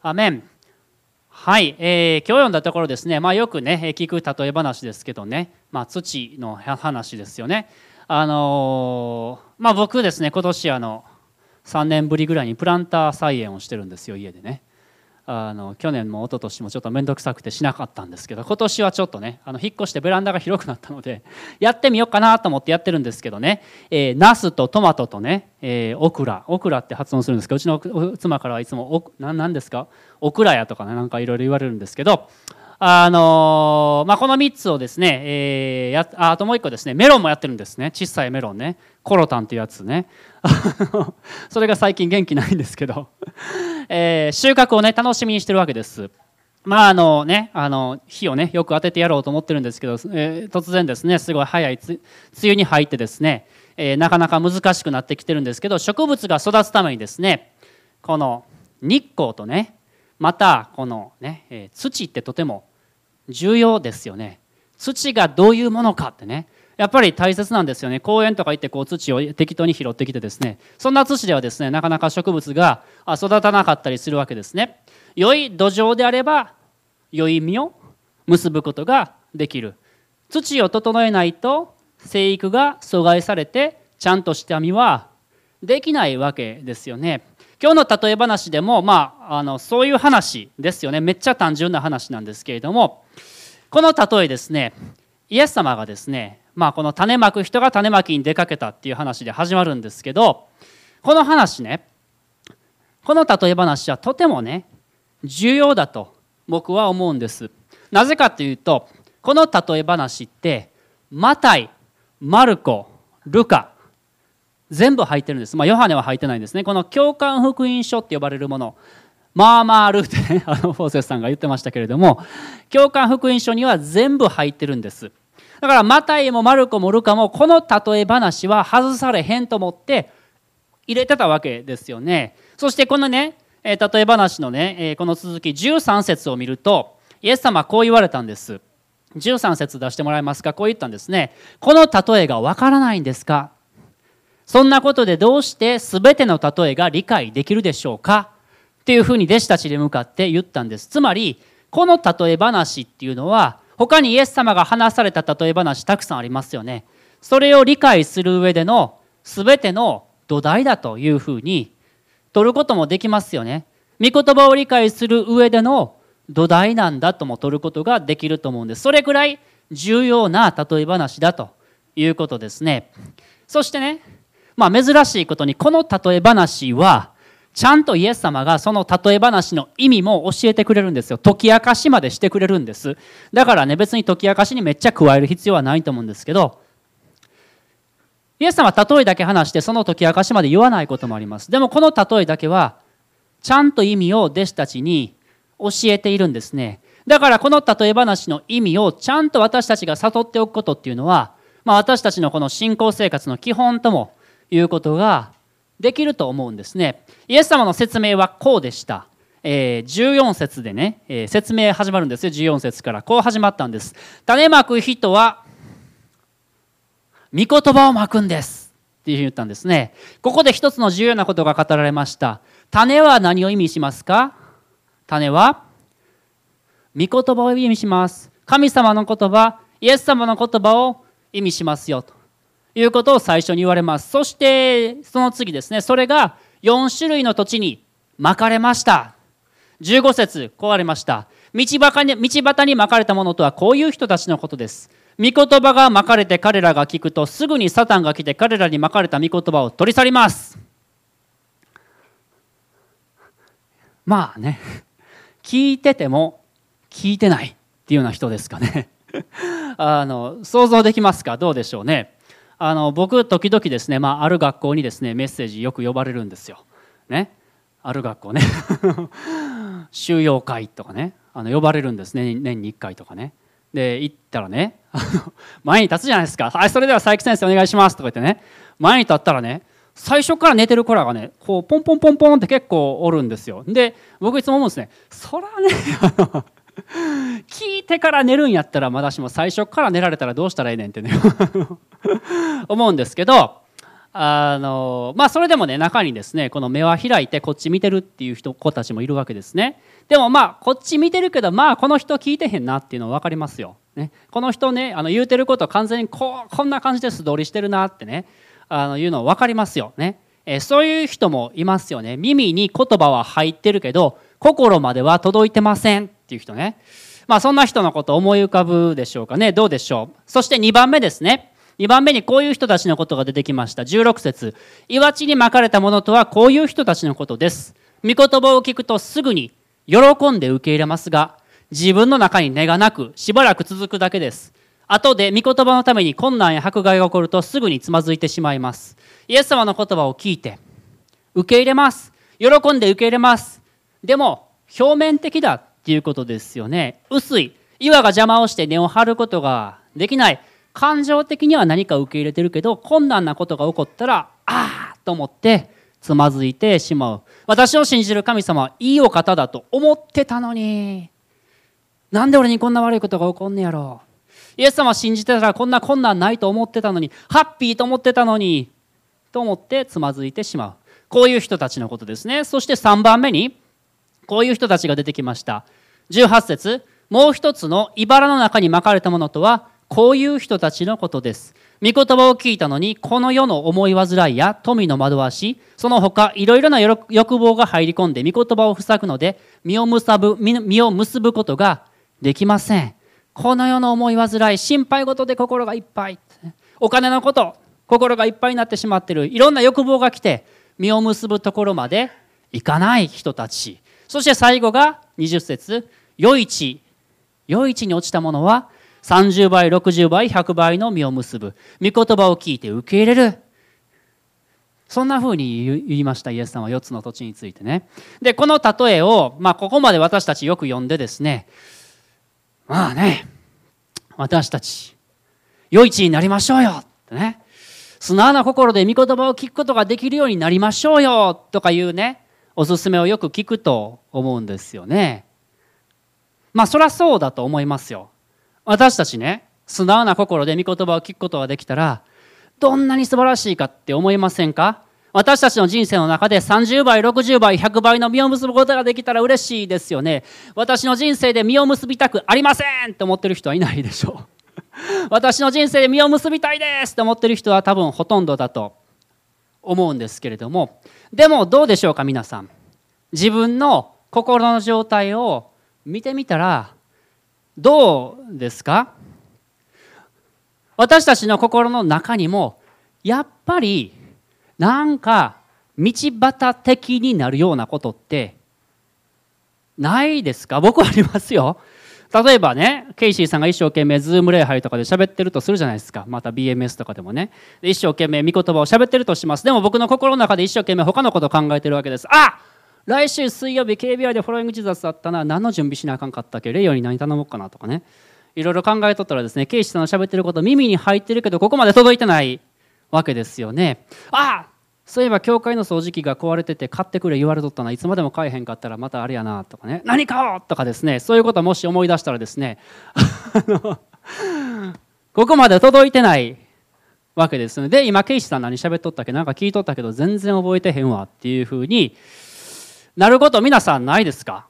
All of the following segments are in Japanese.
アメンはい、えー、今日読んだところですね、まあ、よくね聞く例え話ですけどね、まあ、土の話ですよね。あのー、まあ、僕ですね今年あの3年ぶりぐらいにプランター菜園をしてるんですよ家でね。あの去年も一昨年もちょっと面倒くさくてしなかったんですけど今年はちょっとねあの引っ越してベランダが広くなったので やってみようかなと思ってやってるんですけどね、えー、ナスとトマトとね、えー、オクラ。オクラって発音するんですけどうちの妻からはいつもお何ですか？オクラやとかねなんかいろいろ言われるんですけどあの、まあ、この3つをですね、えー、やあともう1個ですねメロンもやってるんですね。小さいメロンね。コロタンっていうやつね。それが最近元気ないんですけど、えー、収穫をね楽しみにしてるわけです。まああのねあの火をねよく当ててやろうと思ってるんですけど、えー、突然ですねすごい早い梅雨に入ってですね、えー、なかなか難しくなってきてるんですけど植物が育つためにですねこの日光とねまたこのね、え土ってとても重要ですよね。土がどういうものかってね。やっぱり大切なんですよね。公園とか行ってこう土を適当に拾ってきてですね。そんな土ではですねなかなか植物が育たなかったりするわけですね。良い土壌であれば良い実を結ぶことができる。土を整えないと生育が阻害されてちゃんとした実はできないわけですよね。今日の例え話でも、まあ、あのそういう話ですよね。めっちゃ単純な話なんですけれどもこの例えですねイエス様がですね、まあ、この種まく人が種まきに出かけたっていう話で始まるんですけどこの話ねこの例え話はとてもね重要だと僕は思うんです。なぜかというとこの例え話ってマタイマルコルカ全部入ってるんです。まあ、ヨハネは入ってないんですね。この共感福音書って呼ばれるもの、まあまああるってね、あのフォーセスさんが言ってましたけれども、共感福音書には全部入ってるんです。だからマタイもマルコもルカもこの例え話は外されへんと思って入れてたわけですよね。そしてこのね、例え話のね、この続き13節を見ると、イエス様はこう言われたんです。13節出してもらえますか？こう言ったんですね。この例えがわからないんですか？そんなことでどうして全ての例えが理解できるでしょうか？っていうふうに弟子たちに向かって言ったんです。つまり、この例え話っていうのは、他にイエス様が話された例え話たくさんありますよね。それを理解する上での全ての土台だというふうに取ることもできますよね。御言葉を理解する上での土台なんだとも取ることができると思うんです。それくらい重要な例え話だということですね。そしてね、まあ、珍しいことにこの例え話はちゃんとイエス様がその例え話の意味も教えてくれるんですよ。解き明かしまでしてくれるんです。だからね別に解き明かしにめっちゃ加える必要はないと思うんですけどイエス様は例えだけ話してその解き明かしまで言わないこともあります。でもこの例えだけはちゃんと意味を弟子たちに教えているんですね。だからこの例え話の意味をちゃんと私たちが悟っておくことっていうのは、まあ、私たちのこの信仰生活の基本ともいうことができると思うんですね。イエス様の説明はこうでした。えー、14節でね、えー、説明始まるんですよ。14節からこう始まったんです。種まく人は御言葉をまくんです。っていうふうに言ったんですね。ここで一つの重要なことが語られました。種は何を意味しますか？種は御言葉を意味します。神様の言葉イエス様の言葉を意味しますよと。いうことを最初に言われます。そしてその次ですね、それが4種類の土地にまかれました。15節こうありました。道端に道端にまかれたものとはこういう人たちのことです。御言葉がまかれて彼らが聞くとすぐにサタンが来て彼らにまかれた御言葉を取り去ります。まあね、聞いてても聞いてないっていうような人ですかね。あの想像できますか？どうでしょうね。あの僕時々ですね、まあ、ある学校にですねメッセージよく呼ばれるんですよ。ね、ある学校ね 収容会とかねあの呼ばれるんですね年に1回とかね。で行ったらね 前に立つじゃないですか「はいそれでは佐伯先生お願いします」とか言ってね前に立ったらね最初から寝てる子らがねこうポンポンポンポンって結構おるんですよ。で僕いつも思うんですねそらね 聞いてから寝るんやったらまだしも最初から寝られたらどうしたらええねんってね。思うんですけどあのまあそれでもね中にですねこの目は開いてこっち見てるっていう人子たちもいるわけですね。でもまあこっち見てるけどまあこの人聞いてへんなっていうのは分かりますよ、ね、この人ねあの言うてること完全にこうこんな感じで素通りしてるなってねあのいうの分かりますよ。ね、え、そういう人もいますよね。耳に言葉は入ってるけど心までは届いてませんっていう人ね。まあそんな人のこと思い浮かぶでしょうかね。どうでしょう。そして2番目ですね。2番目にこういう人たちのことが出てきました。16節。岩地にまかれたものとはこういう人たちのことです。御言葉を聞くとすぐに喜んで受け入れますが自分の中に根がなくしばらく続くだけです。後で御言葉のために困難や迫害が起こるとすぐにつまずいてしまいます。イエス様の言葉を聞いて受け入れます。喜んで受け入れます。でも表面的だっていうことですよね。薄い。岩が邪魔をして根を張ることができない。感情的には何か受け入れてるけど困難なことが起こったらああと思ってつまずいてしまう。私を信じる神様はいいお方だと思ってたのに。なんで俺にこんな悪いことが起こんねやろう。イエス様を信じてたらこんな困難ないと思ってたのにハッピーと思ってたのにと思ってつまずいてしまうこういう人たちのことですねそして3番目にこういう人たちが出てきました18節もう一つの茨の中に巻かれたものとはこういう人たちのことです。御言葉を聞いたのに、この世の思い煩いや富の惑わし、その他いろいろな欲望が入り込んで御言葉を塞ぐので、身を結ぶ身を結ぶことができません。この世の思い煩い、心配事で心がいっぱい。お金のこと、心がいっぱいになってしまってる。いろんな欲望が来て、身を結ぶところまでいかない人たち。そして最後が20節余市。余市に落ちたものは、30倍60倍100倍の実を結ぶ御言葉を聞いて受け入れるそんな風に言いましたイエス様は4つの土地についてねでこの例えを、まあ、ここまで私たちよく読んでですねまあね私たち良い地になりましょうよ。ってね。素直な心で御言葉を聞くことができるようになりましょうよ。とかいうねおすすめをよく聞くと思うんですよね。まあそりゃそうだと思いますよ。私たちね素直な心で御言葉を聞くことができたらどんなに素晴らしいかって思いませんか？私たちの人生の中で30倍60倍100倍の実を結ぶことができたら嬉しいですよね。私の人生で実を結びたくありませんって思ってる人はいないでしょう。私の人生で実を結びたいですって思ってる人は多分ほとんどだと思うんですけれども。でもどうでしょうか皆さん。自分の心の状態を見てみたらどうですか？私たちの心の中にもやっぱりなんか道端的になるようなことってないですか？僕はありますよ。例えばね、ケイシーさんが一生懸命ズーム礼拝とかで喋ってるとするじゃないですか。また BMS とかでもね。一生懸命御言葉を喋ってるとします。でも僕の心の中で一生懸命他のことを考えてるわけです。あ来週水曜日 KBI でフォローイングジザスあったな何の準備しなあかんかったっけ？レイヨに何頼もうかなとかねいろいろ考えとったらですねケイシーさんの喋ってること耳に入ってるけどここまで届いてないわけですよね。あそういえば教会の掃除機が壊れてて買ってくれ言われとったな。いつまでも買えへんかったらまたあれやなとかね。何買おうとかですね。そういうこともし思い出したらですね。ここまで届いてないわけですので今ケイシさん何喋っとったっけ？なんか聞いとったけど全然覚えてへんわっていうふうになること皆さんないですか？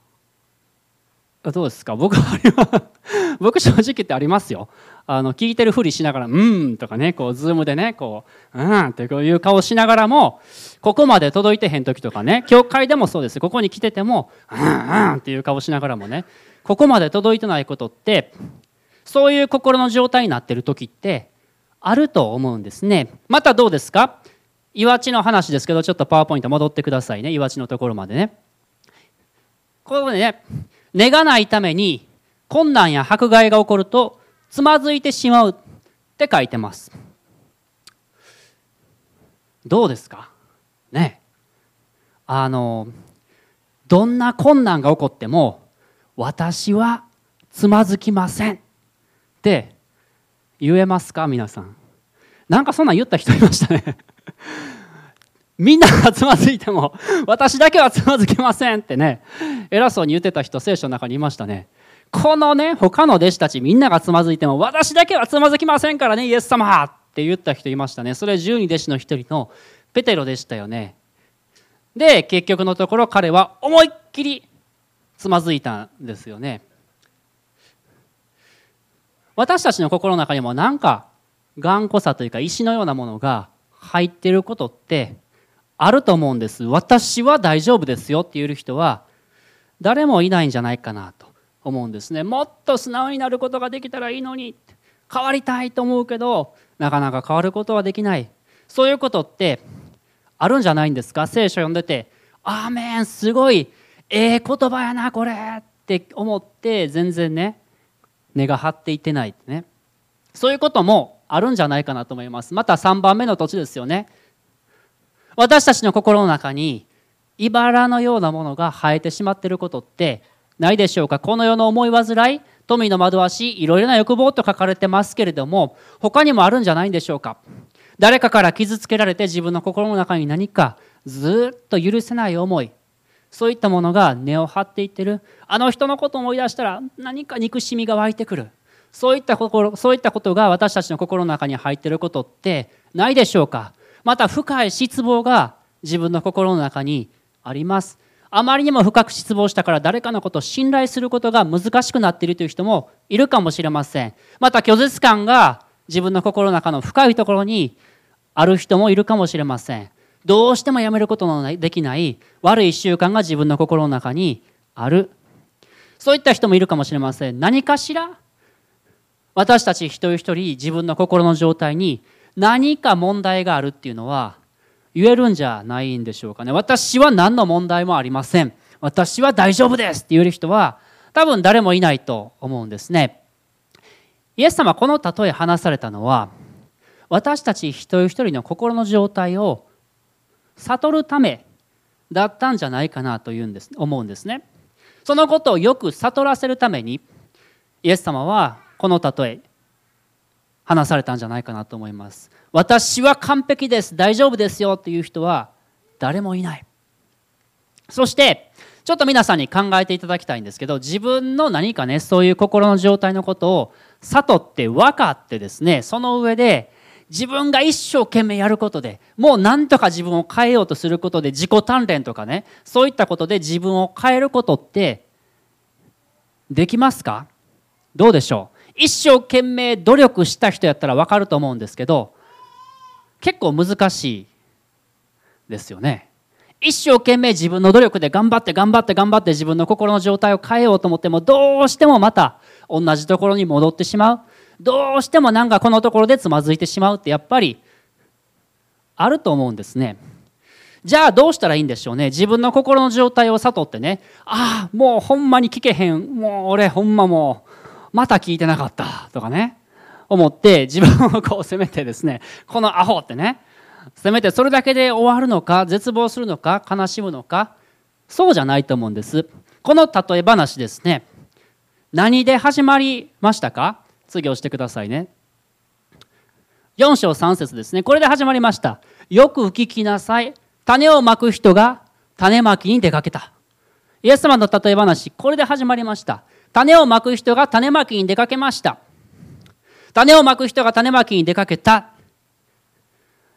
どうですか？僕は僕正直ってありますよ。あの聞いてるふりしながら「うん」とかねこうズームでねこう「うん」っていう顔しながらもここまで届いてへん時とかね 教会でもそうです。ここに来てても「うんうん」っていう顔しながらもねここまで届いてないことってそういう心の状態になってる時ってあると思うんですね。またどうですか？岩地の話ですけどちょっとパワーポイント戻ってくださいね。岩地のところまでね。ここでね根がないために困難や迫害が起こるとつまずいてしまうって書いてます。どうですか？ね。あのどんな困難が起こっても私はつまずきませんって言えますか？皆さん。なんかそんなん言った人いましたね。みんながつまずいても私だけはつまずきませんってね。偉そうに言ってた人聖書の中にいましたね。このね他の弟子たちみんながつまずいても私だけはつまずきませんからねイエス様!って言った人いましたね。それ十二弟子の一人のペテロでしたよね。で結局のところ彼は思いっきりつまずいたんですよね。私たちの心の中にもなんか頑固さというか石のようなものが入っていることってあると思うんです。私は大丈夫ですよって言える人は誰もいないんじゃないかなと。思うんですね。もっと素直になることができたらいいのに変わりたいと思うけどなかなか変わることはできない。そういうことってあるんじゃないんですか？聖書読んでて「アーメンすごいええ言葉やなこれ」って思って全然ね根が張っていってないってね。そういうこともあるんじゃないかなと思います。また3番目の土地ですよね。私たちの心の中に茨のようなものが生えてしまっていることってないでしょうか？この世の思い煩い富の惑わしいろいろな欲望と書かれてますけれども他にもあるんじゃないんでしょうか？誰かから傷つけられて自分の心の中に何かずっと許せない思い。そういったものが根を張っていってる。あの人のことを思い出したら何か憎しみが湧いてくる。そういった心そういったことが私たちの心の中に入ってることってないでしょうか？また深い失望が自分の心の中にあります。あまりにも深く失望したから誰かのことを信頼することが難しくなっているという人もいるかもしれません。また拒絶感が自分の心の中の深いところにある人もいるかもしれません。どうしてもやめることのできない悪い習慣が自分の心の中にある。そういった人もいるかもしれません。何かしら？私たち一人一人自分の心の状態に何か問題があるっていうのは言えるんじゃないんでしょうかね。私は何の問題もありません。私は大丈夫ですって言える人は多分誰もいないと思うんですね。イエス様この例え話されたのは私たち一人一人の心の状態を悟るためだったんじゃないかなというんです思うんですね。そのことをよく悟らせるためにイエス様はこの例え話されたんじゃないかなと思います。私は完璧です。大丈夫ですよっていう人は誰もいない。そしてちょっと皆さんに考えていただきたいんですけど自分の何かねそういう心の状態のことを悟って分かってですねその上で自分が一生懸命やることでもう何とか自分を変えようとすることで自己鍛錬とかねそういったことで自分を変えることってできますか？どうでしょう？一生懸命努力した人やったら分かると思うんですけど結構難しいですよね。一生懸命自分の努力で頑張って頑張って頑張って自分の心の状態を変えようと思ってもどうしてもまた同じところに戻ってしまう。どうしてもなんかこのところでつまずいてしまうってやっぱりあると思うんですね。じゃあどうしたらいいんでしょうね。自分の心の状態を悟ってね。ああもうほんまに聞けへん。もう俺ほんまもうまた聞いてなかった。とかね。思って自分をこう責めてですねこのアホってね責めてそれだけで終わるのか絶望するのか悲しむのかそうじゃないと思うんです。この例え話ですね。何で始まりましたか？次押してくださいね。4章3節ですね。これで始まりました。よく聞きなさい。種をまく人が種まきに出かけた。イエス様の例え話これで始まりました。種をまく人が種まきに出かけました。種をまく人が種まきに出かけた。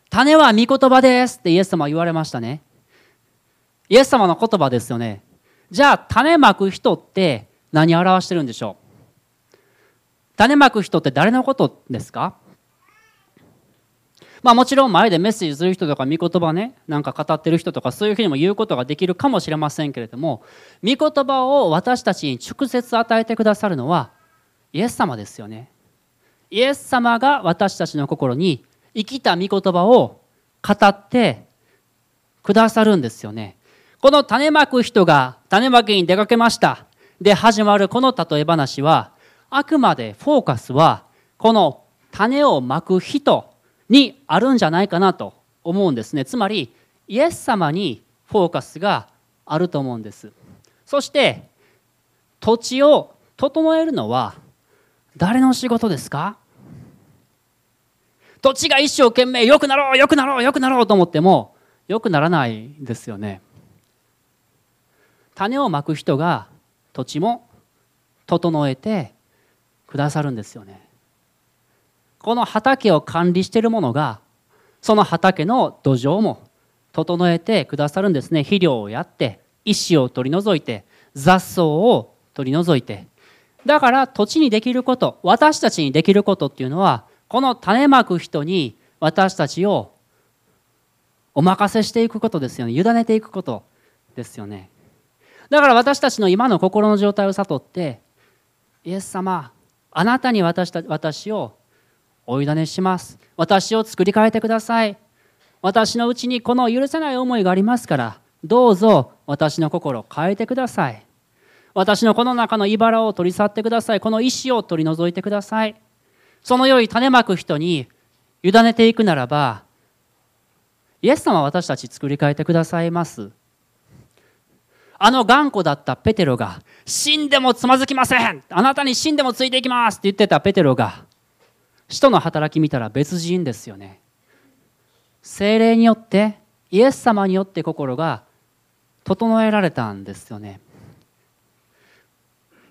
種は御言葉ですってイエス様は言われましたね。イエス様の言葉ですよね。じゃあ種まく人って何を表してるんでしょう？種まく人って誰のことですか？まあもちろん前でメッセージする人とか御言葉ねなんか語ってる人とかそういうふうにも言うことができるかもしれませんけれども御言葉を私たちに直接与えてくださるのはイエス様ですよね。イエス様が私たちの心に生きた御言葉を語ってくださるんですよね。この種まく人が種まきに出かけました。で始まるこの例え話はあくまでフォーカスはこの種をまく人にあるんじゃないかなと思うんですね。つまりイエス様にフォーカスがあると思うんです。そして土地を整えるのは誰の仕事ですか？土地が一生懸命良くなろう良くなろう良くなろうと思っても良くならないですよね。種をまく人が土地も整えてくださるんですよね。この畑を管理している者がその畑の土壌も整えてくださるんですね。肥料をやって石を取り除いて雑草を取り除いて。だから土地にできること私たちにできることっていうのはこの種まく人に私たちをお任せしていくことですよね。委ねていくことですよね。だから私たちの今の心の状態を悟ってイエス様あなたに私た私をお委ねします。私を作り変えてください。私のうちにこの許せない思いがありますからどうぞ私の心を変えてください。私のこの中の茨を取り去ってください。この石を取り除いてください。その良い種まく人に委ねていくならばイエス様は私たち作り変えてくださいます。あの頑固だったペテロが死んでもつまずきません。あなたに死んでもついていきます。って言ってたペテロが使徒の働き見たら別人ですよね。精霊によってイエス様によって心が整えられたんですよね。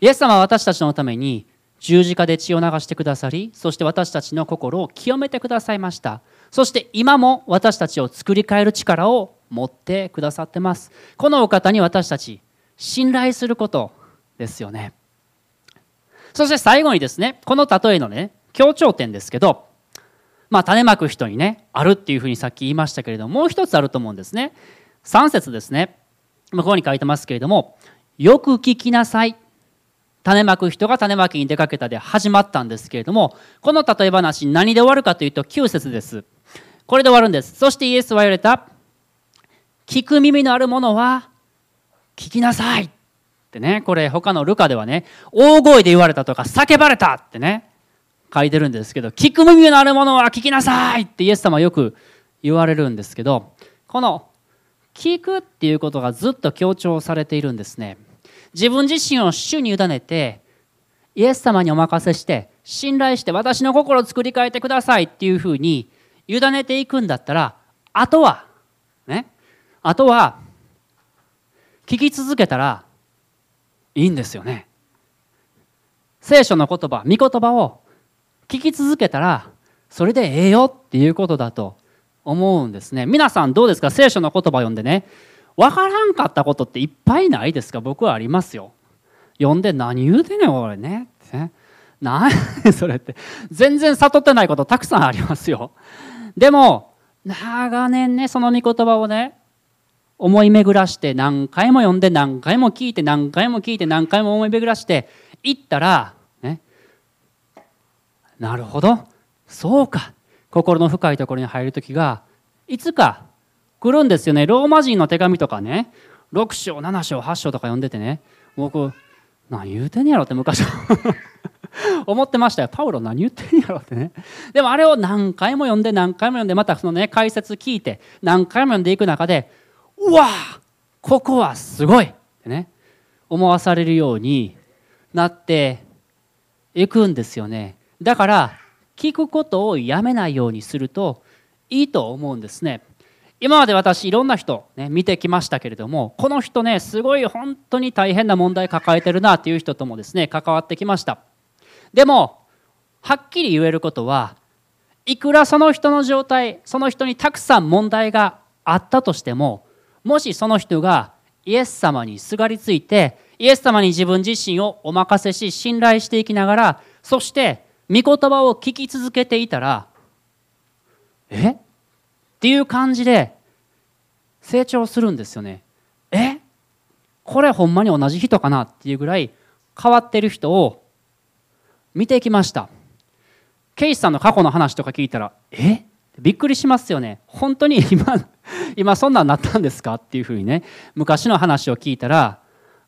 イエス様は私たちのために十字架で血を流してくださりそして私たちの心を清めてくださいました。そして今も私たちを作り変える力を持ってくださってます。このお方に私たち信頼することですよね。そして最後にですねこの例えのね強調点ですけどまあ種まく人にねあるっていうふうにさっき言いましたけれどももう一つあると思うんですね。3節ですね。向ここに書いてますけれどもよく聞きなさい。種まく人が種まきに出かけたで始まったんですけれどもこの例え話何で終わるかというと9節です。これで終わるんです。そしてイエスは言われた聞く耳のあるものは聞きなさい。ってねこれ他のルカではね大声で言われたとか叫ばれたってね書いてるんですけど聞く耳のあるものは聞きなさい。ってイエス様はよく言われるんですけどこの聞くっていうことがずっと強調されているんですね。自分自身を主に委ねてイエス様にお任せして信頼して私の心を作り変えてくださいっていうふうに委ねていくんだったらあとはねあとは聞き続けたらいいんですよね。聖書の言葉御言葉を聞き続けたらそれでええよっていうことだと思うんですね。皆さんどうですか？聖書の言葉を読んでね。分からんかったことっていっぱいないですか？僕はありますよ。読んで何言うてんねん俺ね。何 それって全然悟ってないことたくさんありますよ。でも長年ねその御言葉をね思い巡らして何回も読んで何回も聞いて何回も聞いて何回も思い巡らしていったらねなるほどそうか心の深いところに入る時がいつか来るんですよね。ローマ人の手紙とかね。6章7章8章とか読んでてね。僕何言うてんやろって昔 思ってましたよ。パウロ何言ってんやろってね。でもあれを何回も読んで何回も読んでまたそのね解説聞いて何回も読んでいく中でうわここはすごいってね思わされるようになっていくんですよね。だから聞くことをやめないようにするといいと思うんですね。今まで私いろんな人、ね、見てきましたけれどもこの人ねすごい本当に大変な問題抱えてるなっていう人ともですね関わってきました。でもはっきり言えることはいくらその人の状態その人にたくさん問題があったとしてももしその人がイエス様にすがりついてイエス様に自分自身をお任せし信頼していきながらそして御言葉を聞き続けていたらえ？っていう感じで成長するんですよね。え？これほんまに同じ人かなっていうぐらい変わってる人を見てきました。ケイシさんの過去の話とか聞いたらえ？びっくりしますよね。本当に今今そんなんなったんですかっていうふうにね昔の話を聞いたら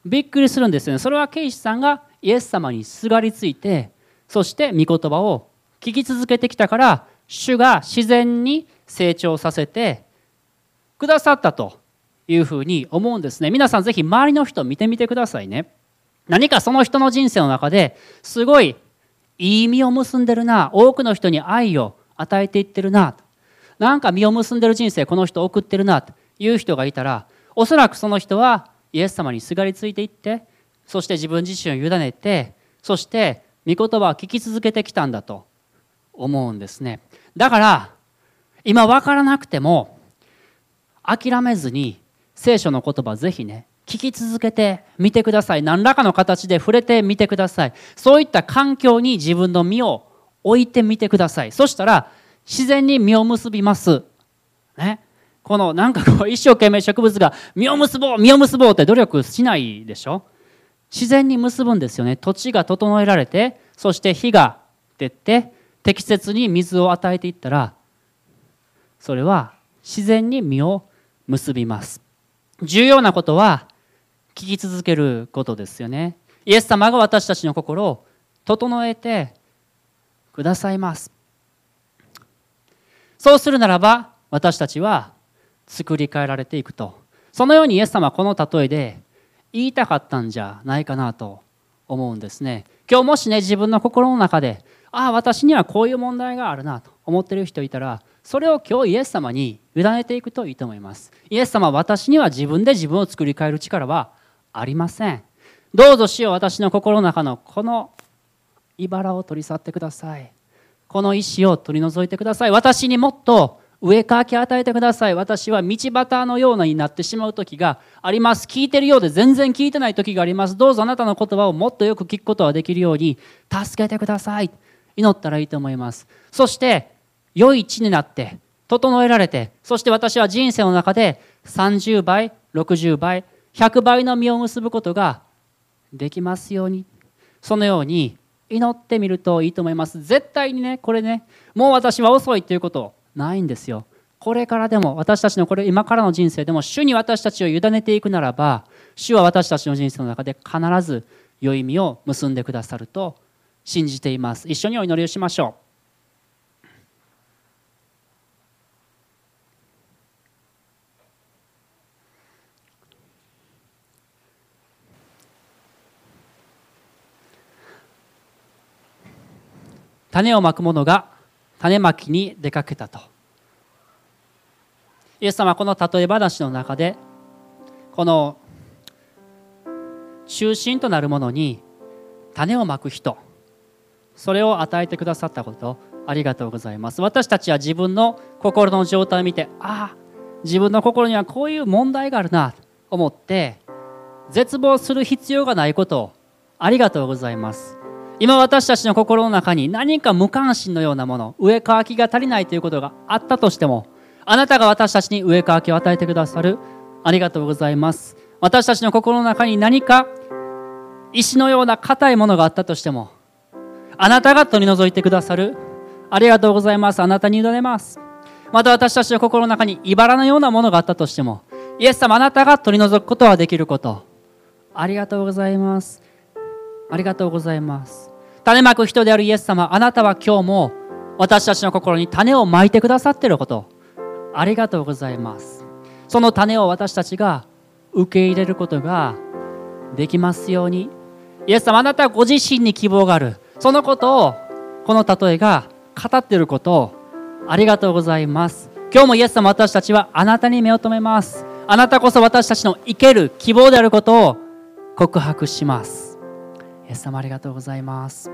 びっくりするんですよね。それはケイシさんがイエス様にすがりついてそして御言葉を聞き続けてきたから主が自然に成長させてくださったというふうに思うんですね。皆さんぜひ周りの人見てみてくださいね。何かその人の人生の中ですごいいい実を結んでるな多くの人に愛を与えていってるななんか実を結んでる人生この人送ってるなという人がいたらおそらくその人はイエス様にすがりついていってそして自分自身を委ねてそして御言葉を聞き続けてきたんだと思うんですね。だから今分からなくても諦めずに聖書の言葉ぜひね聞き続けてみてください。何らかの形で触れてみてください。そういった環境に自分の身を置いてみてください。そしたら自然に実を結びます。ね。このなんかこう一生懸命植物が実を結ぼう実を結ぼうって努力しないでしょ。自然に結ぶんですよね。土地が整えられてそして火が出て適切に水を与えていったらそれは自然に実を結びます。重要なことは聞き続けることですよね。イエス様が私たちの心を整えてくださいます。そうするならば私たちは作り変えられていくと。そのようにイエス様はこの例えで言いたかったんじゃないかなと思うんですね。今日もしね自分の心の中でああ私にはこういう問題があるなと思ってる人いたらそれを今日イエス様に委ねていくといいと思います。イエス様私には自分で自分を作り変える力はありません。どうぞ主よ私の心の中のこの茨を取り去ってください。この石を取り除いてください。私にもっと上かき与えてください。私は道端のようなになってしまう時があります。聞いてるようで全然聞いてない時があります。どうぞあなたの言葉をもっとよく聞くことができるように助けてください。祈ったらいいと思います。そして良い地になって整えられてそして私は人生の中で30倍60倍100倍の実を結ぶことができますように。そのように祈ってみるといいと思います。絶対にねこれねもう私は遅いということないんですよ。これからでも私たちのこれ今からの人生でも主に私たちを委ねていくならば主は私たちの人生の中で必ず良い実を結んでくださると信じています。一緒にお祈りをしましょう。種をまく者が種まきに出かけたと。イエス様はこの例え話の中でこの中心となるものに種をまく人それを与えてくださったことありがとうございます。私たちは自分の心の状態を見てああ自分の心にはこういう問題があるなと思って絶望する必要がないことをありがとうございます。今私たちの心の中に何か無関心のようなもの上乾きが足りないということがあったとしてもあなたが私たちに上乾きを与えてくださるありがとうございます。私たちの心の中に何か石のような硬いものがあったとしてもあなたが取り除いてくださる。ありがとうございます。あなたに委ねます。また私たちの心の中に茨のようなものがあったとしてもイエス様あなたが取り除くことはできること。ありがとうございます。ありがとうございます。種まく人であるイエス様あなたは今日も私たちの心に種をまいてくださっていること。ありがとうございます。その種を私たちが受け入れることができますように。イエス様あなたはご自身に希望がある。そのことをこの例えが語っていることをありがとうございます。今日もイエス様私たちはあなたに目を留めます。あなたこそ私たちの生ける希望であることを告白します。イエス様ありがとうございます。